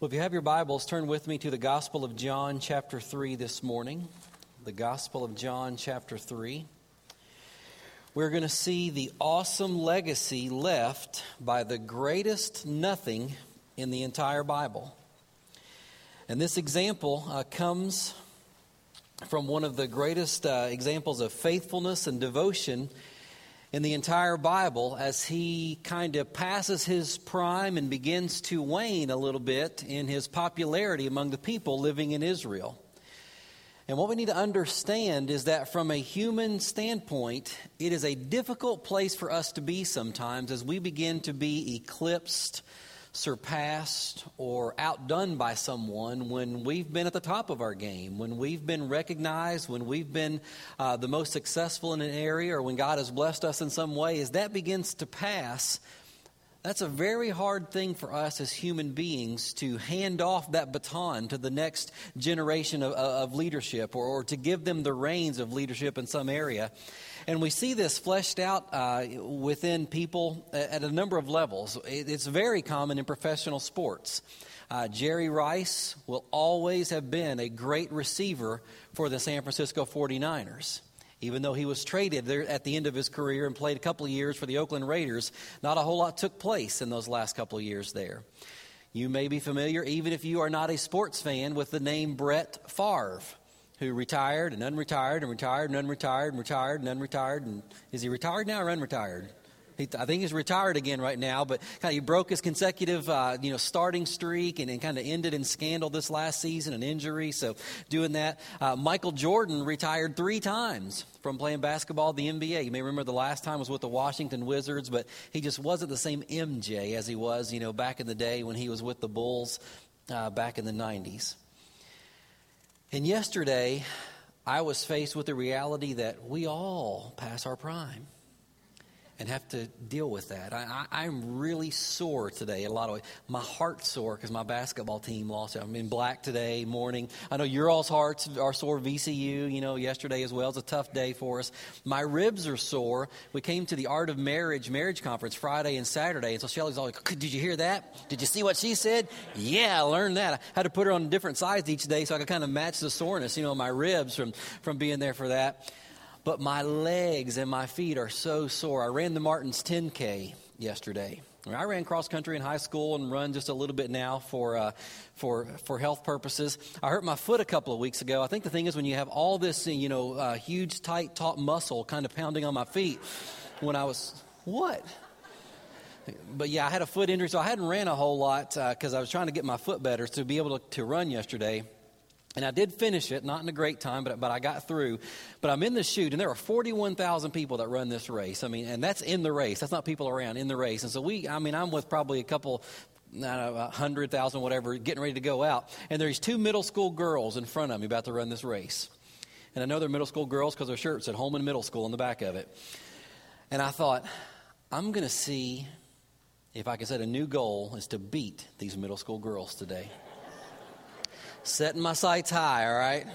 Well, if you have your Bibles, turn with me to the Gospel of John, chapter 3, this morning. The Gospel of John, chapter 3. We're going to see the awesome legacy left by the greatest nothing in the entire Bible. And this example uh, comes from one of the greatest uh, examples of faithfulness and devotion in the entire Bible as he kind of passes his prime and begins to wane a little bit in his popularity among the people living in Israel. And what we need to understand is that from a human standpoint, it is a difficult place for us to be sometimes as we begin to be eclipsed surpassed or outdone by someone when we've been at the top of our game, when we've been recognized, when we've been uh, the most successful in an area, or when God has blessed us in some way, as that begins to pass, that's a very hard thing for us as human beings to hand off that baton to the next generation of, of leadership or, or, to give them the reins of leadership in some area. And we see this fleshed out uh, within people at a number of levels. It's very common in professional sports. Uh, Jerry Rice will always have been a great receiver for the San Francisco 49ers even though he was traded there at the end of his career and played a couple of years for the Oakland Raiders, not a whole lot took place in those last couple of years there. You may be familiar, even if you are not a sports fan, with the name Brett Favre, who retired and unretired and retired and unretired and retired and unretired. And is he retired now or unretired? He, I think he's retired again right now, but kind of he broke his consecutive, uh, you know, starting streak and, and kind of ended in scandal this last season, an injury. So doing that. Uh, Michael Jordan retired three times from playing basketball the NBA. You may remember the last time was with the Washington Wizards, but he just wasn't the same MJ as he was, you know, back in the day when he was with the Bulls uh, back in the 90s. And yesterday, I was faced with the reality that we all pass our prime and have to deal with that. I, am really sore today a lot of ways. My heart's sore because my basketball team lost. I'm in black today morning. I know your all's hearts are sore. VCU, you know, yesterday as well. It's a tough day for us. My ribs are sore. We came to the Art of Marriage marriage conference Friday and Saturday, and so Shelly's all like, "Did you hear that? Did you see what she said? Yeah, I learned that. I had to put her on different sides each day so I could kind of match the soreness, you know, my ribs from from being there for that." But my legs and my feet are so sore. I ran the Martins 10K yesterday. I ran cross country in high school and run just a little bit now for, uh, for, for health purposes. I hurt my foot a couple of weeks ago. I think the thing is when you have all this, you know, uh, huge, tight, taut muscle kind of pounding on my feet when I was, what? But yeah, I had a foot injury, so I hadn't ran a whole lot because uh, I was trying to get my foot better to be able to, to run yesterday. And I did finish it, not in a great time, but, but I got through. But I'm in the chute, and there are 41,000 people that run this race. I mean, and that's in the race. That's not people around in the race. And so we, I mean, I'm with probably a couple, not a hundred thousand, whatever, getting ready to go out. And there's two middle school girls in front of me about to run this race. And I know they're middle school girls because their shirt said Holman Middle School on the back of it. And I thought, I'm going to see if I can set a new goal is to beat these middle school girls today setting my sights high, all right?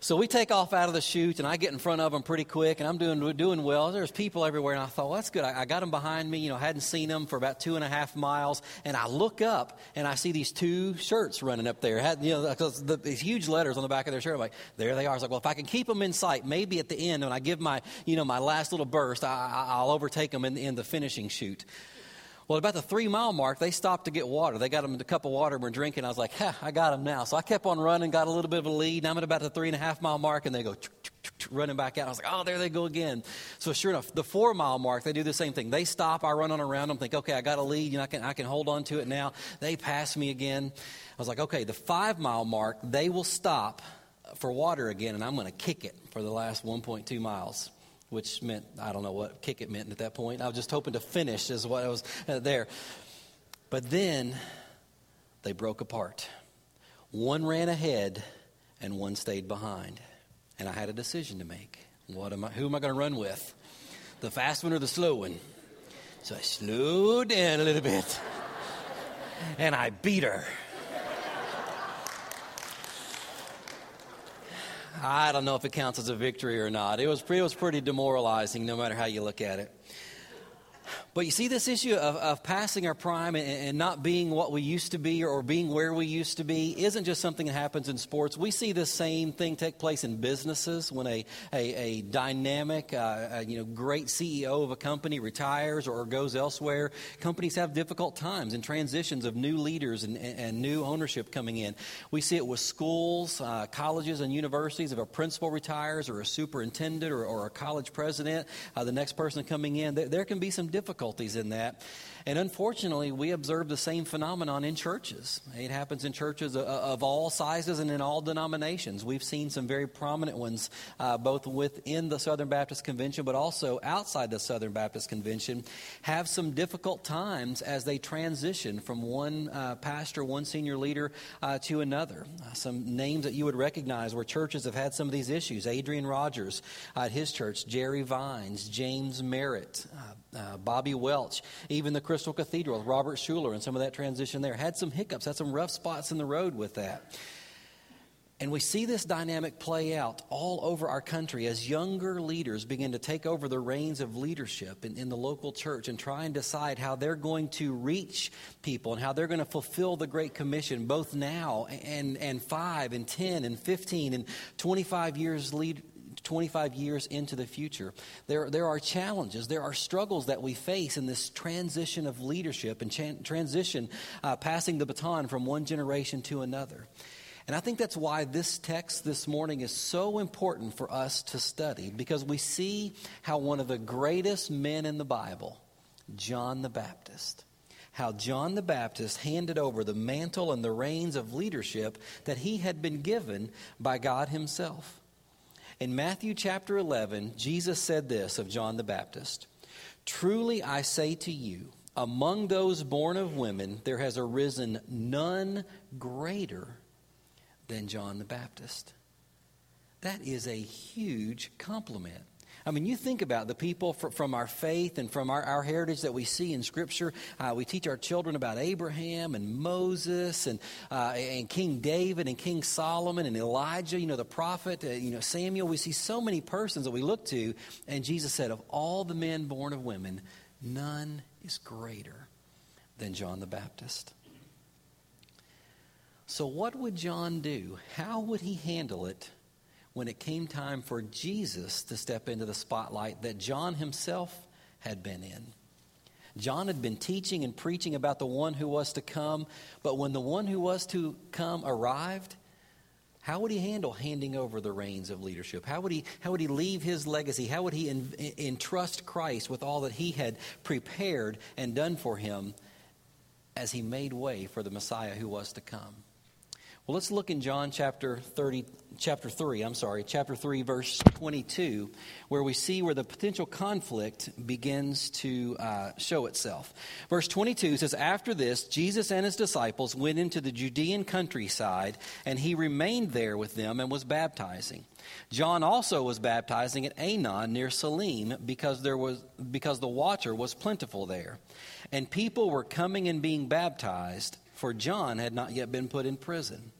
So we take off out of the chute, and I get in front of them pretty quick, and I'm doing doing well. There's people everywhere, and I thought, well, that's good. I, I got them behind me. You know, I hadn't seen them for about two and a half miles, and I look up, and I see these two shirts running up there. Had, you know, because the, these huge letters on the back of their shirt. I'm like, there they are. I was like, well, if I can keep them in sight, maybe at the end, when I give my, you know, my last little burst, I, will overtake them in, in the finishing chute. Well, about the three mile mark, they stopped to get water. They got them a cup of water and were drinking. I was like, ha, I got them now. So I kept on running, got a little bit of a lead. Now I'm at about the three and a half mile mark, and they go running back out. I was like, oh, there they go again. So sure enough, the four mile mark, they do the same thing. They stop. I run on around them, think, okay, I got a lead. You know, I can, I can hold on to it now. They pass me again. I was like, okay, the five mile mark, they will stop for water again, and I'm going to kick it for the last 1.2 miles which meant I don't know what kick it meant at that point. I was just hoping to finish, is what I was uh, there. But then they broke apart. One ran ahead, and one stayed behind. And I had a decision to make. What am I? Who am I going to run with? The fast one or the slow one? So I slowed down a little bit, and I beat her. I don't know if it counts as a victory or not. It was, it was pretty demoralizing, no matter how you look at it. But you see, this issue of, of passing our prime and, and, not being what we used to be or being where we used to be isn't just something that happens in sports. We see the same thing take place in businesses when a, a, a dynamic, uh, a, you know, great CEO of a company retires or goes elsewhere. Companies have difficult times and transitions of new leaders and, and new ownership coming in. We see it with schools, uh, colleges, and universities. If a principal retires or a superintendent or, or a college president, uh, the next person coming in, there, there can be some difficulties difficulties in that. And unfortunately, we observe the same phenomenon in churches. It happens in churches of all sizes and in all denominations. We've seen some very prominent ones, uh, both within the Southern Baptist Convention, but also outside the Southern Baptist Convention, have some difficult times as they transition from one uh, pastor, one senior leader, uh, to another. Uh, some names that you would recognize where churches have had some of these issues Adrian Rogers at his church, Jerry Vines, James Merritt, uh, Bobby Welch, even the Crystal Cathedral, Robert Schuller, and some of that transition there. Had some hiccups, had some rough spots in the road with that. And we see this dynamic play out all over our country as younger leaders begin to take over the reins of leadership in, in, the local church and try and decide how they're going to reach people and how they're going to fulfill the Great Commission, both now and, and 5 and 10 and 15 and 25 years lead, 25 years into the future. There, there are challenges, there are struggles that we face in this transition of leadership and transition, uh, passing the baton from one generation to another. And I think that's why this text this morning is so important for us to study because we see how one of the greatest men in the Bible, John the Baptist, how John the Baptist handed over the mantle and the reins of leadership that he had been given by God Himself. In Matthew chapter 11, Jesus said this of John the Baptist Truly I say to you, among those born of women, there has arisen none greater than John the Baptist. That is a huge compliment. I mean, you think about the people from our faith and from our, our heritage that we see in Scripture. Uh, we teach our children about Abraham and Moses and, uh, and King David and King Solomon and Elijah, you know, the prophet, uh, you know, Samuel. We see so many persons that we look to. And Jesus said, Of all the men born of women, none is greater than John the Baptist. So, what would John do? How would he handle it when it came time for Jesus to step into the spotlight that John himself had been in. John had been teaching and preaching about the one who was to come, but when the one who was to come arrived, how would he handle handing over the reins of leadership? How would he, how would he leave his legacy? How would he entrust Christ with all that he had prepared and done for him as he made way for the Messiah who was to come? Well, let's look in John chapter 30, chapter 3, I'm sorry, chapter 3, verse 22, where we see where the potential conflict begins to uh, show itself. Verse 22 says, After this, Jesus and his disciples went into the Judean countryside, and he remained there with them and was baptizing. John also was baptizing at Aenon near Salim because, there was, because the water was plentiful there. And people were coming and being baptized, for John had not yet been put in prison.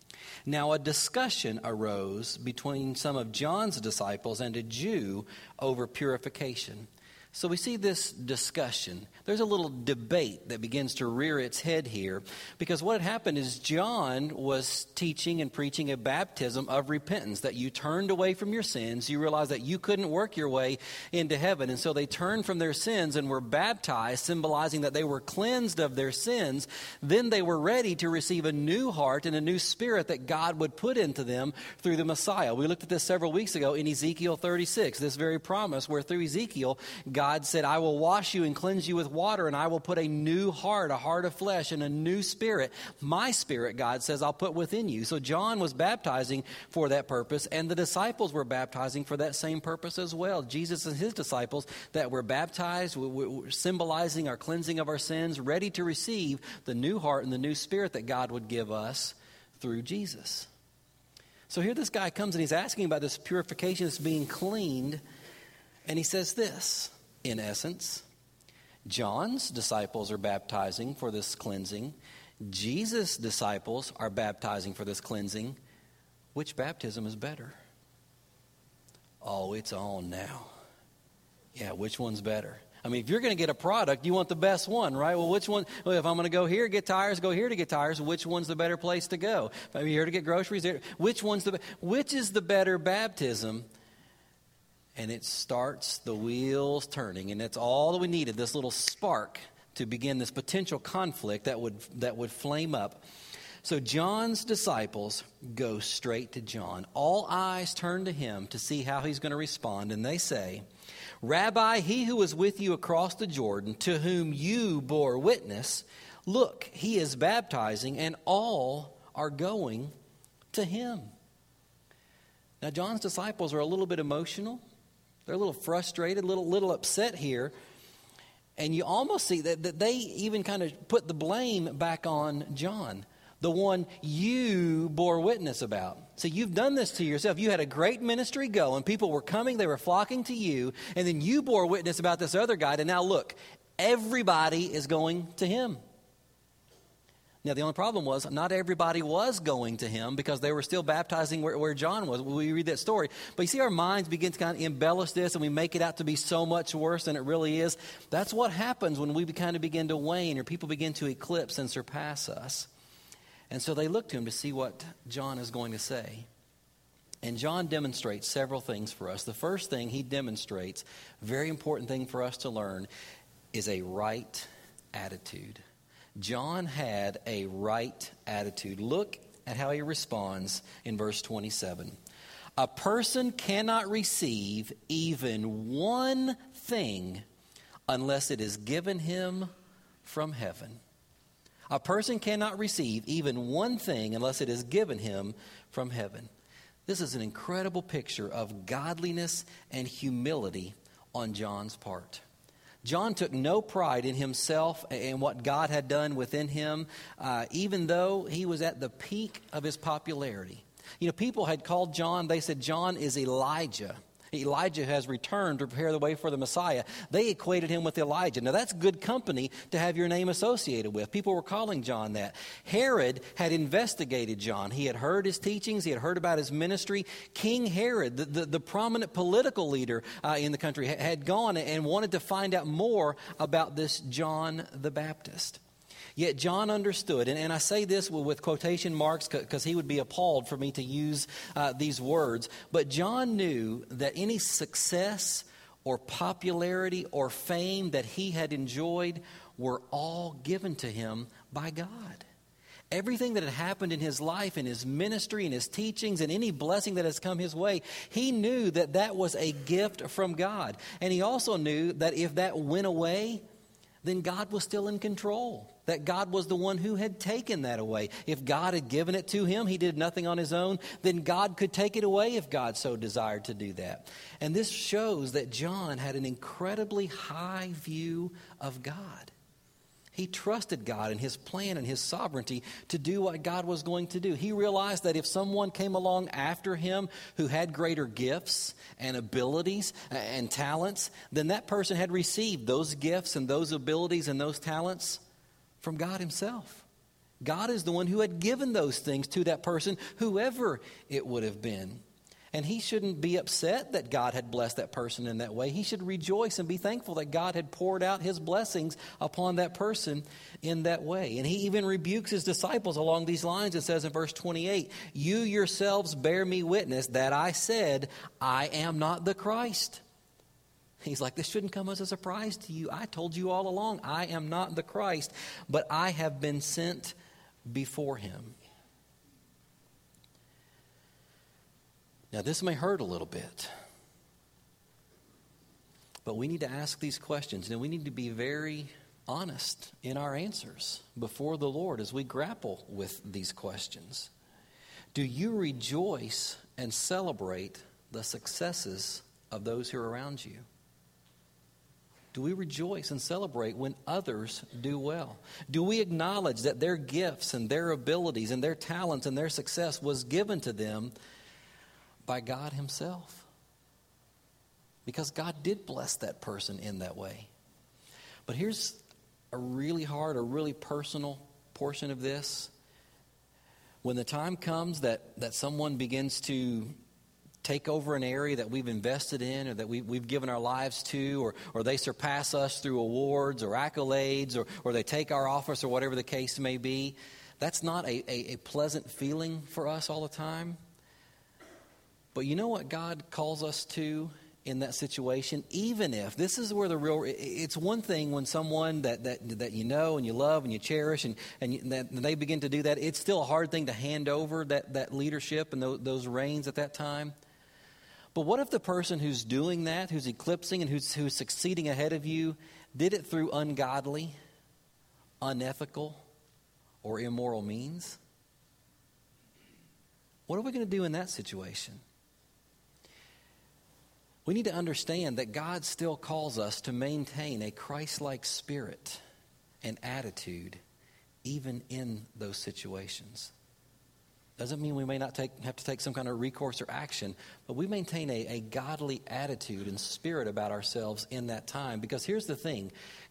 Now, a discussion arose between some of John's disciples and a Jew over purification. So we see this discussion. There's a little debate that begins to rear its head here because what had happened is John was teaching and preaching a baptism of repentance that you turned away from your sins. You realized that you couldn't work your way into heaven. And so they turned from their sins and were baptized, symbolizing that they were cleansed of their sins. Then they were ready to receive a new heart and a new spirit that God would put into them through the Messiah. We looked at this several weeks ago in Ezekiel 36, this very promise where through Ezekiel, God said, I will wash you and cleanse you with water, and I will put a new heart, a heart of flesh, and a new spirit. My spirit, God says, I'll put within you. So John was baptizing for that purpose, and the disciples were baptizing for that same purpose as well. Jesus and his disciples that were baptized, symbolizing our cleansing of our sins, ready to receive the new heart and the new spirit that God would give us through Jesus. So here this guy comes and he's asking about this purification, this being cleaned, and he says this in essence. John's disciples are baptizing for this cleansing. Jesus' disciples are baptizing for this cleansing. Which baptism is better? Oh, it's on now. Yeah, which one's better? I mean, if you're going to get a product, you want the best one, right? Well, which one? Well, if I'm going to go here get tires, go here to get tires. Which one's the better place to go? If I'm here to get groceries, which one's the which is the better baptism? And it starts the wheels turning, and that's all that we needed. This little spark to begin this potential conflict that would that would flame up. So John's disciples go straight to John. All eyes turn to him to see how he's going to respond, and they say. Rabbi, he who was with you across the Jordan, to whom you bore witness, look, he is baptizing, and all are going to him. Now, John's disciples are a little bit emotional. They're a little frustrated, a little, little upset here. And you almost see that, that they even kind of put the blame back on John the one you bore witness about. So you've done this to yourself. You had a great ministry going. People were coming, they were flocking to you, and then you bore witness about this other guy. And now look, everybody is going to him. Now, the only problem was not everybody was going to him because they were still baptizing where, where, John was. We read that story. But you see, our minds begin to kind of embellish this and we make it out to be so much worse than it really is. That's what happens when we kind of begin to wane or people begin to eclipse and surpass us. And so they look to him to see what John is going to say. And John demonstrates several things for us. The first thing he demonstrates, very important thing for us to learn, is a right attitude. John had a right attitude. Look at how he responds in verse 27. A person cannot receive even one thing unless it is given him from heaven. A person cannot receive even one thing unless it is given him from heaven. This is an incredible picture of godliness and humility on John's part. John took no pride in himself and what God had done within him, uh, even though he was at the peak of his popularity. You know, people had called John, they said, John is Elijah. Elijah has returned to prepare the way for the Messiah. They equated him with Elijah. Now, that's good company to have your name associated with. People were calling John that. Herod had investigated John. He had heard his teachings, he had heard about his ministry. King Herod, the, the, the prominent political leader uh, in the country, had gone and wanted to find out more about this John the Baptist. Yet John understood, and, and I say this with quotation marks because he would be appalled for me to use uh, these words, but John knew that any success or popularity or fame that he had enjoyed were all given to him by God. Everything that had happened in his life, in his ministry, in his teachings, and any blessing that has come his way, he knew that that was a gift from God. And he also knew that if that went away, then God was still in control. That God was the one who had taken that away. If God had given it to him, he did nothing on his own, then God could take it away if God so desired to do that. And this shows that John had an incredibly high view of God. He trusted God and His plan and His sovereignty to do what God was going to do. He realized that if someone came along after him who had greater gifts and abilities and talents, then that person had received those gifts and those abilities and those talents from God Himself. God is the one who had given those things to that person, whoever it would have been. And he shouldn't be upset that God had blessed that person in that way. He should rejoice and be thankful that God had poured out his blessings upon that person in that way. And he even rebukes his disciples along these lines and says in verse 28 You yourselves bear me witness that I said, I am not the Christ. He's like, This shouldn't come as a surprise to you. I told you all along, I am not the Christ, but I have been sent before him. Now, this may hurt a little bit, but we need to ask these questions. and we need to be very honest in our answers before the Lord as we grapple with these questions. Do you rejoice and celebrate the successes of those who are around you? Do we rejoice and celebrate when others do well? Do we acknowledge that their gifts and their abilities and their talents and their success was given to them by God Himself. Because God did bless that person in that way. But here's a really hard, a really personal portion of this. When the time comes that, that someone begins to take over an area that we've invested in or that we, we've given our lives to, or, or they surpass us through awards or accolades, or, or they take our office or whatever the case may be. That's not a, a, a pleasant feeling for us all the time. But you know what God calls us to in that situation, even if this is where the real it's one thing when someone that, that, that you know and you love and you cherish and, and, you, that, they begin to do that, it's still a hard thing to hand over that, that leadership and those, those reins at that time. But what if the person who's doing that, who's eclipsing and who's, who's succeeding ahead of you, did it through ungodly, unethical, or immoral means? What are we going to do in that situation? We need to understand that God still calls us to maintain a Christ like spirit and attitude even in those situations. Doesn't mean we may not take, have to take some kind of recourse or action, but we maintain a, a godly attitude and spirit about ourselves in that time. Because here's the thing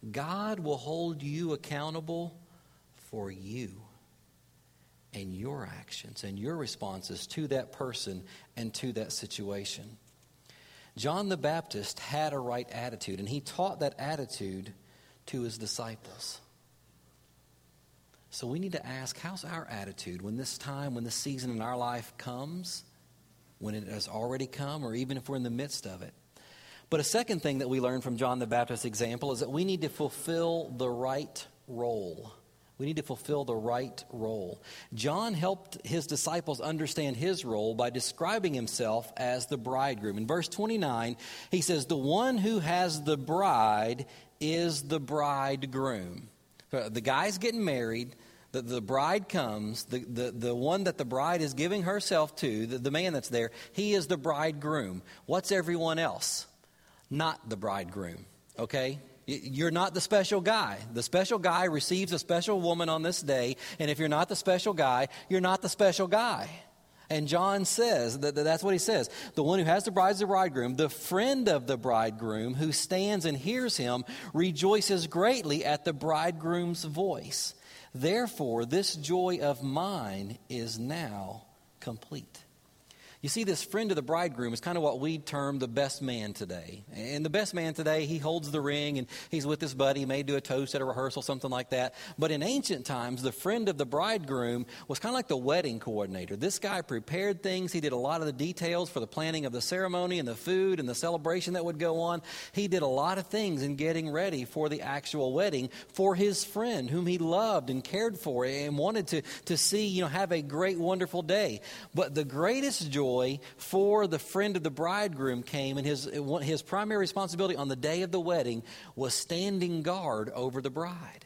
God will hold you accountable for you and your actions and your responses to that person and to that situation. John the Baptist had a right attitude, and he taught that attitude to his disciples. So we need to ask how's our attitude when this time, when this season in our life comes, when it has already come, or even if we're in the midst of it? But a second thing that we learn from John the Baptist's example is that we need to fulfill the right role. We need to fulfill the right role. John helped his disciples understand his role by describing himself as the bridegroom. In verse 29, he says, The one who has the bride is the bridegroom. Uh, the guy's getting married. The, the bride comes, the, the, the one that the bride is giving herself to, the, the man that's there, he is the bridegroom. What's everyone else? Not the bridegroom, okay? You're not the special guy. The special guy receives a special woman on this day, and if you're not the special guy, you're not the special guy. And John says that that's what he says. The one who has the bride is the bridegroom. The friend of the bridegroom who stands and hears him rejoices greatly at the bridegroom's voice. Therefore, this joy of mine is now complete. You see, this friend of the bridegroom is kind of what we term the best man today. And the best man today, he holds the ring and he's with his buddy, he may do a toast at a rehearsal, something like that. But in ancient times, the friend of the bridegroom was kind of like the wedding coordinator. This guy prepared things, he did a lot of the details for the planning of the ceremony and the food and the celebration that would go on. He did a lot of things in getting ready for the actual wedding for his friend, whom he loved and cared for and wanted to, to see, you know, have a great, wonderful day. But the greatest joy for the friend of the bridegroom came, and his, his primary responsibility on the day of the wedding was standing guard over the bride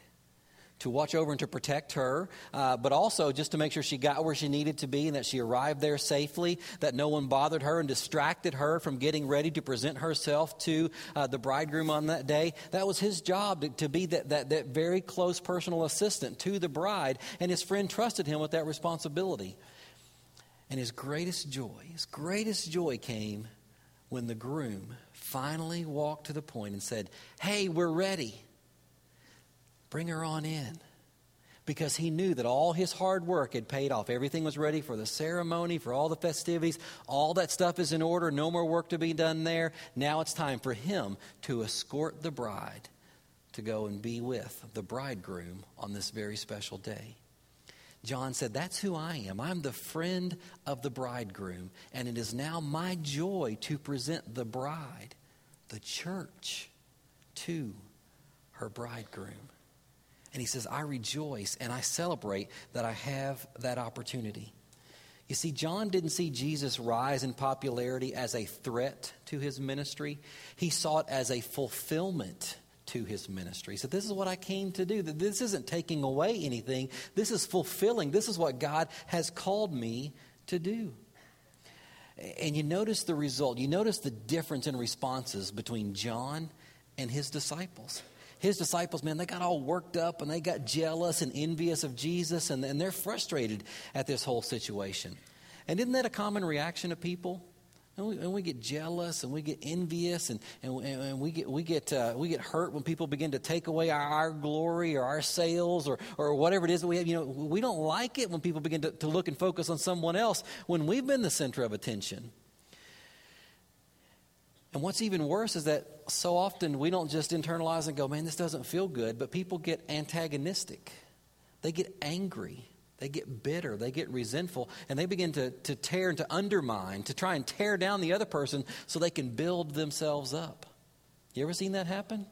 to watch over and to protect her, uh, but also just to make sure she got where she needed to be and that she arrived there safely, that no one bothered her and distracted her from getting ready to present herself to uh, the bridegroom on that day. That was his job to, to be that, that, that very close personal assistant to the bride, and his friend trusted him with that responsibility. And his greatest joy, his greatest joy came when the groom finally walked to the point and said, Hey, we're ready. Bring her on in. Because he knew that all his hard work had paid off. Everything was ready for the ceremony, for all the festivities. All that stuff is in order. No more work to be done there. Now it's time for him to escort the bride to go and be with the bridegroom on this very special day. John said, That's who I am. I'm the friend of the bridegroom, and it is now my joy to present the bride, the church, to her bridegroom. And he says, I rejoice and I celebrate that I have that opportunity. You see, John didn't see Jesus' rise in popularity as a threat to his ministry, he saw it as a fulfillment to his ministry. So this is what I came to do. This isn't taking away anything. This is fulfilling. This is what God has called me to do. And you notice the result. You notice the difference in responses between John and his disciples. His disciples, man, they got all worked up and they got jealous and envious of Jesus and, and they're frustrated at this whole situation. And isn't that a common reaction of people? And we, and we, get jealous and we get envious and, and, and we get, we get, uh, we get hurt when people begin to take away our, our, glory or our sales or, or whatever it is that we have. You know, we don't like it when people begin to, to look and focus on someone else when we've been the center of attention. And what's even worse is that so often we don't just internalize and go, man, this doesn't feel good, but people get antagonistic. They get angry. They get bitter. They get resentful. And they begin to, to tear and to undermine, to try and tear down the other person so they can build themselves up. You ever seen that happen?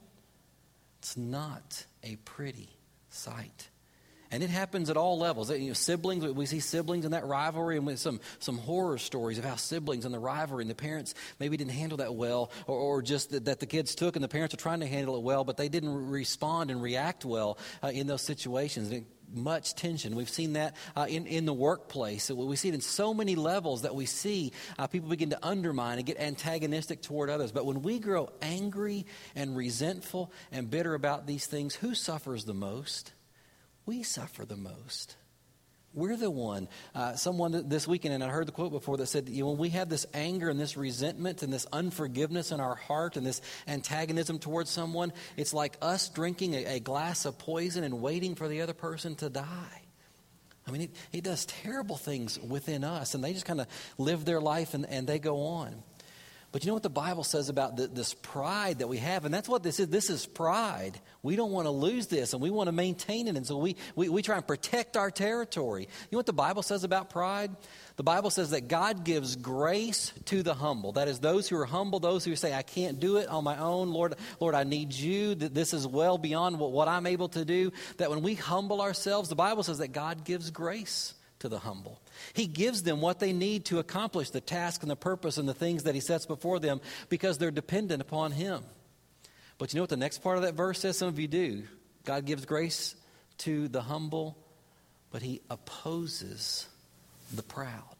It's not a pretty sight. And it happens at all levels. You know, siblings, we see siblings in that rivalry, and with some, some horror stories of how siblings and the rivalry, and the parents maybe didn't handle that well, or, or just that, that, the kids took, and the parents are trying to handle it well, but they didn't respond and react well uh, in those situations. And it, much tension. We've seen that uh, in, in the workplace. We see it in so many levels that we see uh, people begin to undermine and get antagonistic toward others. But when we grow angry and resentful and bitter about these things, who suffers the most? we suffer the most. We're the one. Uh, someone this weekend, and I heard the quote before that said, you know, when we have this anger and this resentment and this unforgiveness in our heart and this antagonism towards someone, it's like us drinking a, a glass of poison and waiting for the other person to die. I mean, it, it does terrible things within us, and they just kind of live their life and, and they go on. But you know what the Bible says about the, this pride that we have? And that's what this is. This is pride. We don't want to lose this and we want to maintain it. And so we, we, we try and protect our territory. You know what the Bible says about pride? The Bible says that God gives grace to the humble. That is, those who are humble, those who say, I can't do it on my own. Lord, Lord, I need you. That this is well beyond what, what I'm able to do. That when we humble ourselves, the Bible says that God gives grace to the humble. He gives them what they need to accomplish the task and the purpose and the things that He sets before them because they're dependent upon Him. But you know what the next part of that verse says? Some of you do. God gives grace to the humble, but He opposes the proud.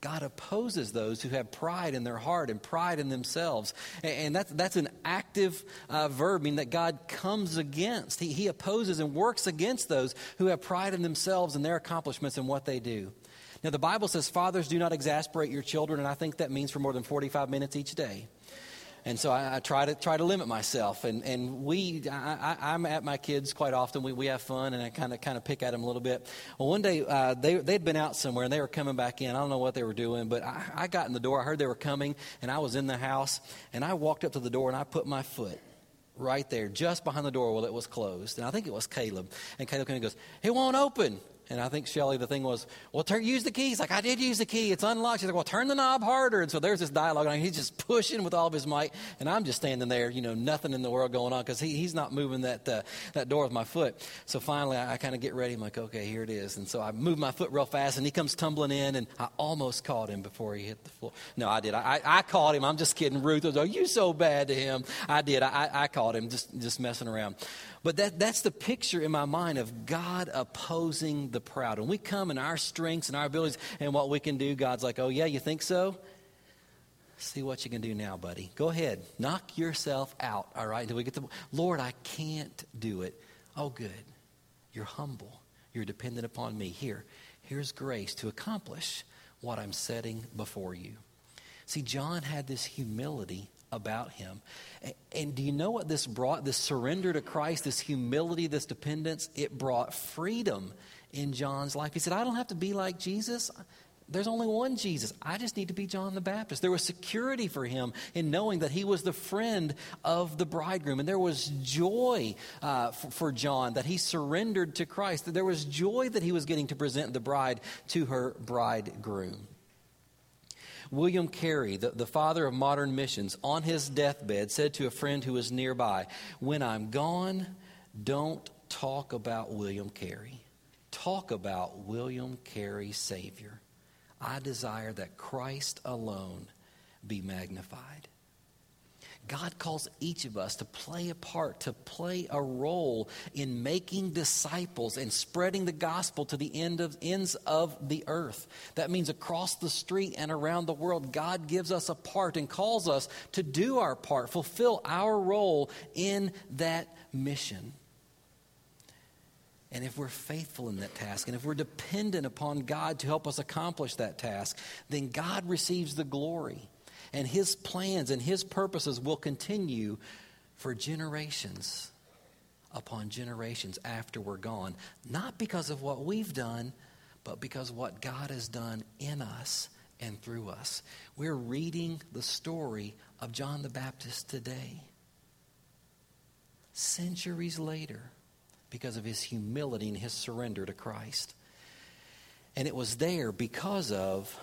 God opposes those who have pride in their heart and pride in themselves. And that's, that's an active uh, verb, meaning that God comes against. He, he opposes and works against those who have pride in themselves and their accomplishments and what they do. Now, the Bible says, Fathers, do not exasperate your children, and I think that means for more than 45 minutes each day. And so I, I, try to try to limit myself. And, and we, I, am at my kids quite often. We, we have fun, and I kind of kind of pick at them a little bit. Well, one day uh, they they'd been out somewhere, and they were coming back in. I don't know what they were doing, but I, I got in the door. I heard they were coming, and I was in the house, and I walked up to the door, and I put my foot right there, just behind the door while it was closed. And I think it was Caleb. And Caleb came and goes, "It won't open." And I think Shelly, the thing was, well, turn, use the keys. Like, I did use the key. It's unlocked. She's like, well, turn the knob harder. And so there's this dialogue. And he's just pushing with all of his might. And I'm just standing there, you know, nothing in the world going on because he, he's not moving that, uh, that door with my foot. So finally, I, I kind of get ready. I'm like, okay, here it is. And so I move my foot real fast. And he comes tumbling in. And I almost caught him before he hit the floor. No, I did. I, I, I caught him. I'm just kidding. Ruth was, oh, you so bad to him. I did. I, I caught him just, just messing around. But that, that's the picture in my mind of God opposing the proud. When we come in our strengths and our abilities and what we can do, God's like, oh, yeah, you think so? See what you can do now, buddy. Go ahead. Knock yourself out, all right, until we get the Lord, I can't do it. Oh, good. You're humble. You're dependent upon me. Here, here's grace to accomplish what I'm setting before you. See, John had this humility about him. And do you know what this brought? This surrender to Christ, this humility, this dependence, it brought freedom in John's life. He said, I don't have to be like Jesus. There's only one Jesus. I just need to be John the Baptist. There was security for him in knowing that he was the friend of the bridegroom. And there was joy uh, for, for John that he surrendered to Christ. That there was joy that he was getting to present the bride to her bridegroom. William Carey, the, the father of modern missions, on his deathbed said to a friend who was nearby, When I'm gone, don't talk about William Carey. Talk about William Carey, Savior. I desire that Christ alone be magnified. God calls each of us to play a part, to play a role in making disciples and spreading the gospel to the end of, ends of the earth. That means across the street and around the world, God gives us a part and calls us to do our part, fulfill our role in that mission. And if we're faithful in that task, and if we're dependent upon God to help us accomplish that task, then God receives the glory and His plans and His purposes will continue for generations upon generations after we're gone. Not because of what we've done, but because what God has done in us and through us. We're reading the story of John the Baptist today. Centuries later, because of his humility and his surrender to Christ. And it was there because of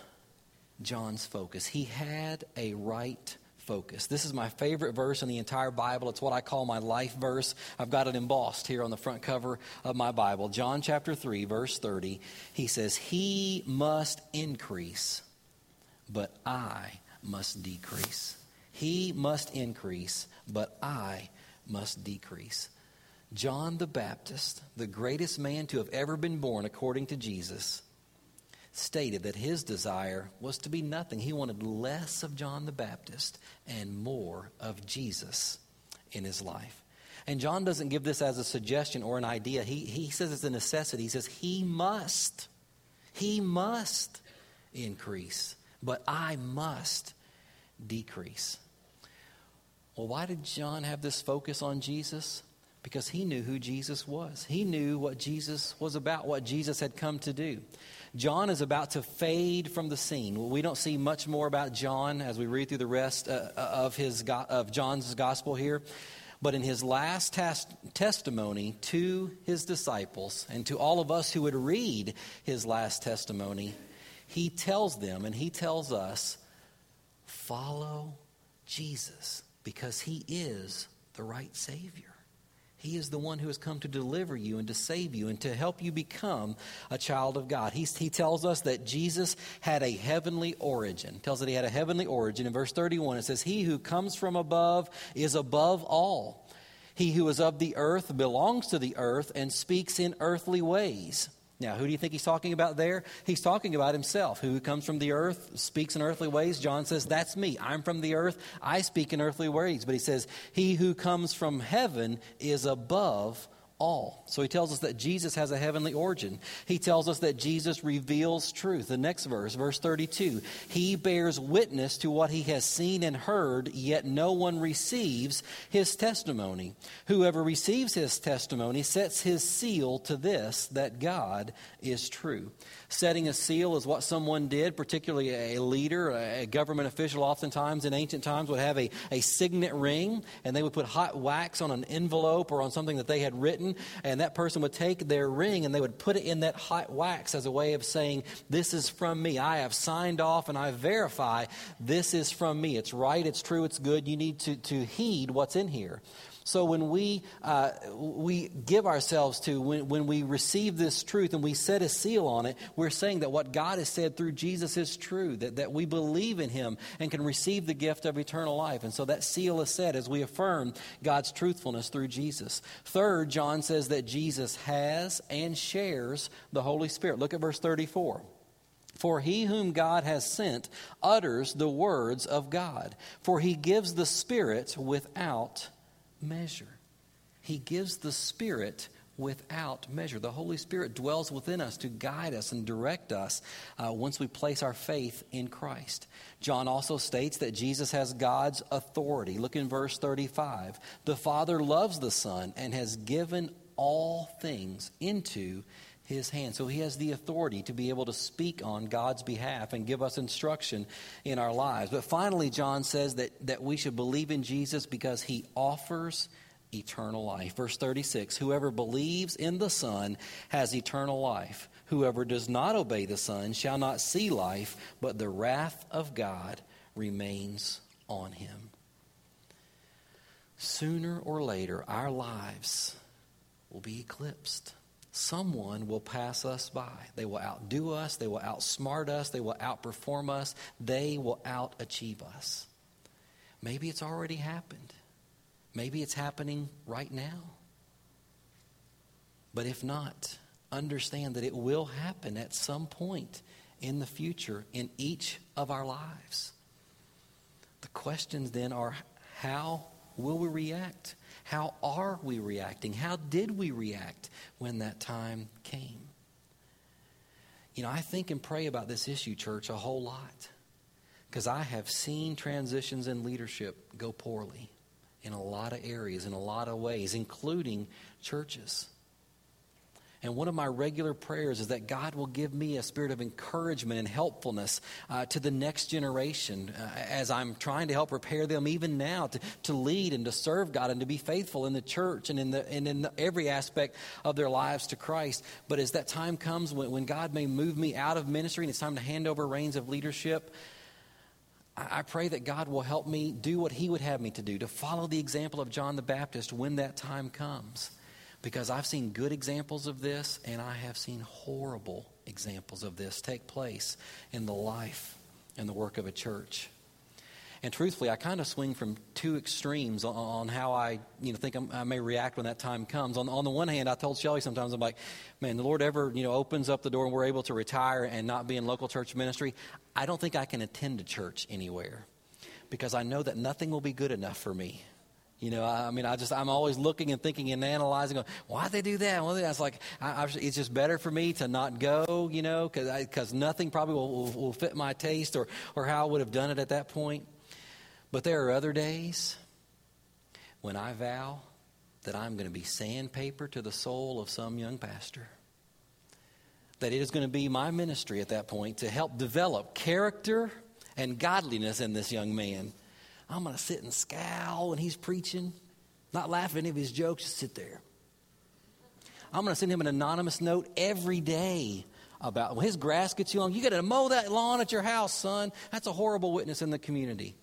John's focus. He had a right focus. This is my favorite verse in the entire Bible. It's what I call my life verse. I've got it embossed here on the front cover of my Bible. John chapter 3, verse 30. He says, He must increase, but I must decrease. He must increase, but I must decrease. John the Baptist, the greatest man to have ever been born according to Jesus, stated that his desire was to be nothing. He wanted less of John the Baptist and more of Jesus in his life. And John doesn't give this as a suggestion or an idea. He, he says it's a necessity. He says, He must, He must increase, but I must decrease. Well, why did John have this focus on Jesus? Because he knew who Jesus was. He knew what Jesus was about, what Jesus had come to do. John is about to fade from the scene. We don't see much more about John as we read through the rest uh, uh, of, his, of John's gospel here. But in his last tes- testimony to his disciples and to all of us who would read his last testimony, he tells them and he tells us follow Jesus because he is the right Savior. He is the one who has come to deliver you and to save you and to help you become a child of God. He, he tells us that Jesus had a heavenly origin. Tells that he had a heavenly origin. In verse 31, it says, He who comes from above is above all. He who is of the earth belongs to the earth and speaks in earthly ways. Now, who do you think he's talking about there? He's talking about himself. Who comes from the earth, speaks in earthly ways. John says, That's me. I'm from the earth. I speak in earthly ways. But he says, He who comes from heaven is above all. So he tells us that Jesus has a heavenly origin. He tells us that Jesus reveals truth. The next verse, verse 32, he bears witness to what he has seen and heard, yet no one receives his testimony. Whoever receives his testimony sets his seal to this that God is true. Setting a seal is what someone did, particularly a leader, a government official, oftentimes in ancient times would have a, a signet ring, and they would put hot wax on an envelope or on something that they had written, and that person would take their ring and they would put it in that hot wax as a way of saying, This is from me. I have signed off and I verify this is from me. It's right, it's true, it's good. You need to, to heed what's in here. So when we, uh, we give ourselves to, when, when we receive this truth and we set a seal on it, we're saying that what God has said through Jesus is true, that, that we believe in him and can receive the gift of eternal life. And so that seal is set as we affirm God's truthfulness through Jesus. Third, John says that Jesus has and shares the Holy Spirit. Look at verse 34. For he whom God has sent utters the words of God, for he gives the Spirit without measure. He gives the Spirit without measure. The Holy Spirit dwells within us to guide us and direct us uh, once we place our faith in Christ. John also states that Jesus has God's authority. Look in verse 35. The Father loves the Son and has given all things into his hand. So he has the authority to be able to speak on God's behalf and give us instruction in our lives. But finally, John says that, that we should believe in Jesus because he offers eternal life. Verse 36 Whoever believes in the Son has eternal life. Whoever does not obey the Son shall not see life, but the wrath of God remains on him. Sooner or later, our lives will be eclipsed someone will pass us by. They will outdo us, they will outsmart us, they will outperform us, they will outachieve us. Maybe it's already happened. Maybe it's happening right now. But if not, understand that it will happen at some point in the future in each of our lives. The questions then are how will we react? How are we reacting? How did we react when that time came? You know, I think and pray about this issue, church, a whole lot. Because I have seen transitions in leadership go poorly in a lot of areas, in a lot of ways, including churches. And one of my regular prayers is that God will give me a spirit of encouragement and helpfulness uh, to the next generation uh, as I'm trying to help prepare them even now to, to lead and to serve God and to be faithful in the church and in, the, and in every aspect of their lives to Christ. But as that time comes when, when God may move me out of ministry and it's time to hand over reins of leadership, I pray that God will help me do what He would have me to do, to follow the example of John the Baptist when that time comes. Because I've seen good examples of this, and I have seen horrible examples of this take place in the life and the work of a church. And truthfully, I kind of swing from two extremes on, on how I you know, think I'm, i may react when that time comes. On, on the one hand, I told Shelly sometimes, I'm like, man, the Lord ever you know, opens up the door and we're able to retire and not be in local church ministry, I don't think I can attend a church anywhere because I know that nothing will be good enough for me. You know, I, mean, I just, I'm always looking and thinking and analyzing, going, why'd they do that? Well, that's like, I, I, it's just better for me to not go, you know, because nothing probably will, will, will fit my taste or, or how I would have done it at that point. But there are other days when I vow that I'm going to be sandpaper to the soul of some young pastor. That it is going to be my ministry at that point to help develop character and godliness in this young man. I'm going to sit and scowl when he's preaching, not laugh at any of his jokes, just sit there. I'm going to send him an anonymous note every day about when his grass gets too long. You got to mow that lawn at your house, son. That's a horrible witness in the community.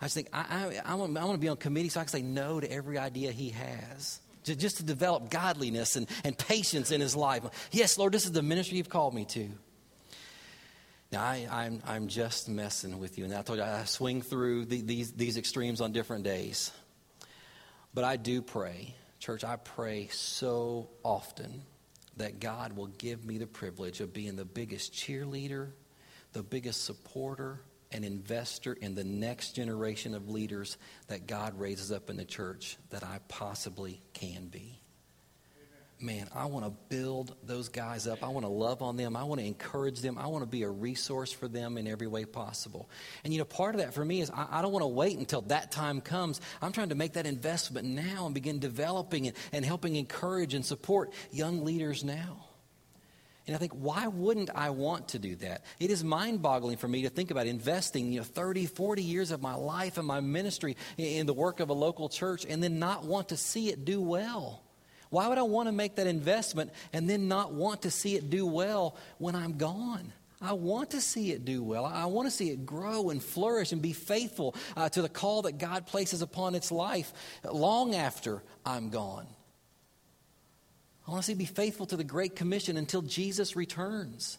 I just think I, I, I, want, I want to be on committee so I can say no to every idea he has. Just to develop godliness and, and patience in his life. Yes, Lord, this is the ministry you've called me to. Now, I, I'm, I'm just messing with you. And I told you I swing through the, these, these extremes on different days. But I do pray, church, I pray so often that God will give me the privilege of being the biggest cheerleader, the biggest supporter, and investor in the next generation of leaders that God raises up in the church that I possibly can be. Man, I want to build those guys up. I want to love on them. I want to encourage them. I want to be a resource for them in every way possible. And, you know, part of that for me is I, I don't want to wait until that time comes. I'm trying to make that investment now and begin developing and, and helping encourage and support young leaders now. And I think, why wouldn't I want to do that? It is mind boggling for me to think about investing you know, 30, 40 years of my life and my ministry in the work of a local church and then not want to see it do well. Why would I want to make that investment and then not want to see it do well when I'm gone? I want to see it do well. I want to see it grow and flourish and be faithful uh, to the call that God places upon its life long after I'm gone. I want to see it be faithful to the Great Commission until Jesus returns.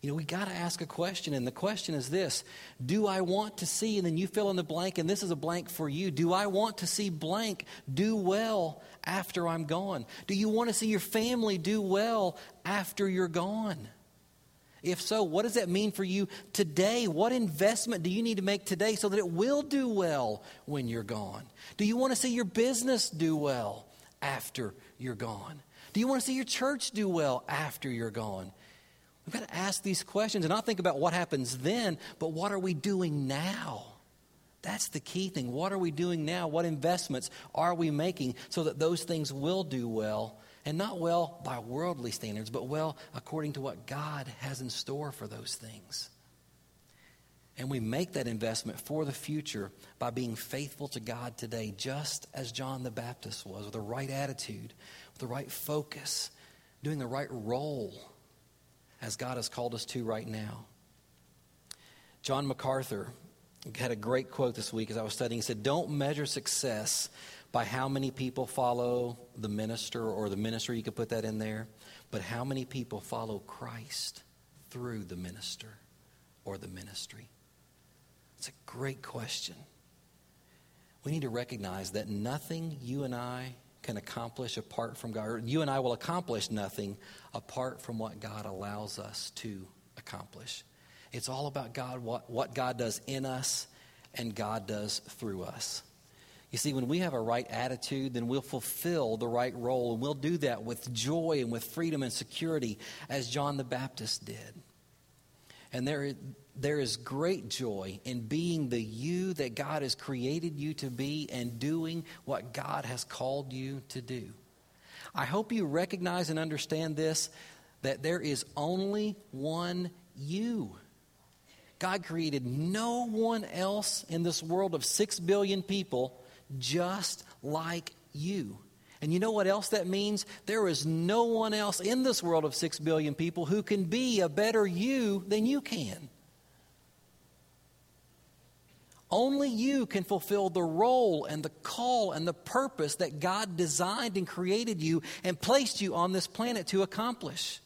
You know, we got to ask a question, and the question is this Do I want to see, and then you fill in the blank, and this is a blank for you. Do I want to see blank do well after I'm gone? Do you want to see your family do well after you're gone? If so, what does that mean for you today? What investment do you need to make today so that it will do well when you're gone? Do you want to see your business do well after you're gone? Do you want to see your church do well after you're gone? We've got to ask these questions and not think about what happens then, but what are we doing now? That's the key thing. What are we doing now? What investments are we making so that those things will do well? And not well by worldly standards, but well according to what God has in store for those things. And we make that investment for the future by being faithful to God today, just as John the Baptist was, with the right attitude, with the right focus, doing the right role as God has called us to right now. John MacArthur had a great quote this week as I was studying. He said, Don't measure success by how many people follow the minister or the ministry, you could put that in there, but how many people follow Christ through the minister or the ministry. It's a great question. We need to recognize that nothing you and I can accomplish apart from God, you and I will accomplish nothing apart from what God allows us to accomplish. It's all about God, what, what God does in us and God does through us. You see, when we have a right attitude, then we'll fulfill the right role, and we'll do that with joy and with freedom and security, as John the Baptist did. And there, there is great joy in being the you that God has created you to be and doing what God has called you to do. I hope you recognize and understand this that there is only one you. God created no one else in this world of six billion people just like you. And you know what else that means? There is no one else in this world of six billion people who can be a better you than you can. Only you can fulfill the role and the call and the purpose that God designed and created you and placed you on this planet to accomplish.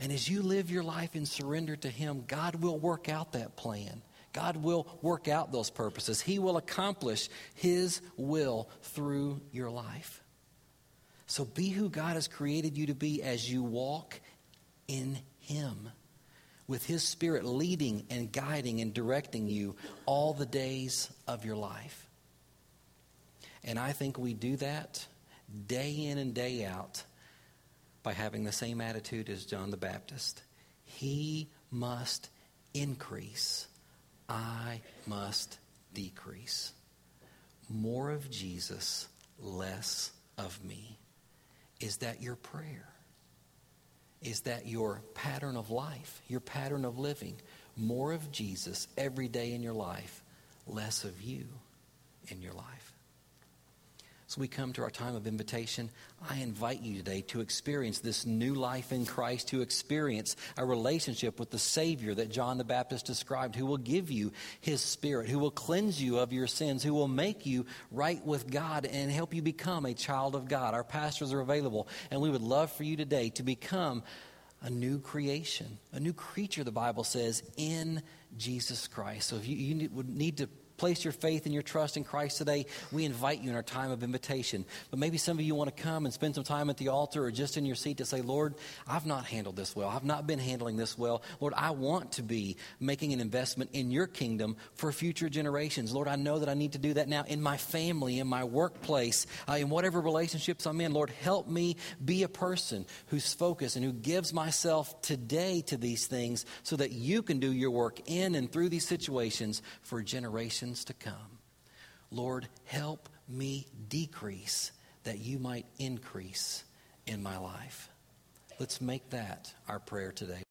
And as you live your life in surrender to Him, God will work out that plan. God will work out those purposes. He will accomplish His will through your life. So be who God has created you to be as you walk in Him, with His Spirit leading and guiding and directing you all the days of your life. And I think we do that day in and day out by having the same attitude as John the Baptist. He must increase, I must decrease. More of Jesus, less of me. Is that your prayer? Is that your pattern of life, your pattern of living? More of Jesus every day in your life, less of you in your life. So we come to our time of invitation. I invite you today to experience this new life in Christ, to experience a relationship with the Savior that John the Baptist described, who will give you His Spirit, who will cleanse you of your sins, who will make you right with God and help you become a child of God. Our pastors are available, and we would love for you today to become a new creation, a new creature, the Bible says, in Jesus Christ. So if you, you would need to place your faith and your trust in Christ today, we invite you in our time of invitation. But maybe some of you want to come and spend some time at the altar or just in your seat to say, Lord, I've not handled this well. I've not been handling this well. Lord, I want to be making an investment in your kingdom for future generations. Lord, I know that I need to do that now in my family, in my workplace, uh, in whatever relationships I'm in. Lord, help me be a person who's focused and who gives myself today to these things so that you can do your work in and through these situations for generations to come. Lord, help me decrease that you might increase in my life. Let's make that our prayer today.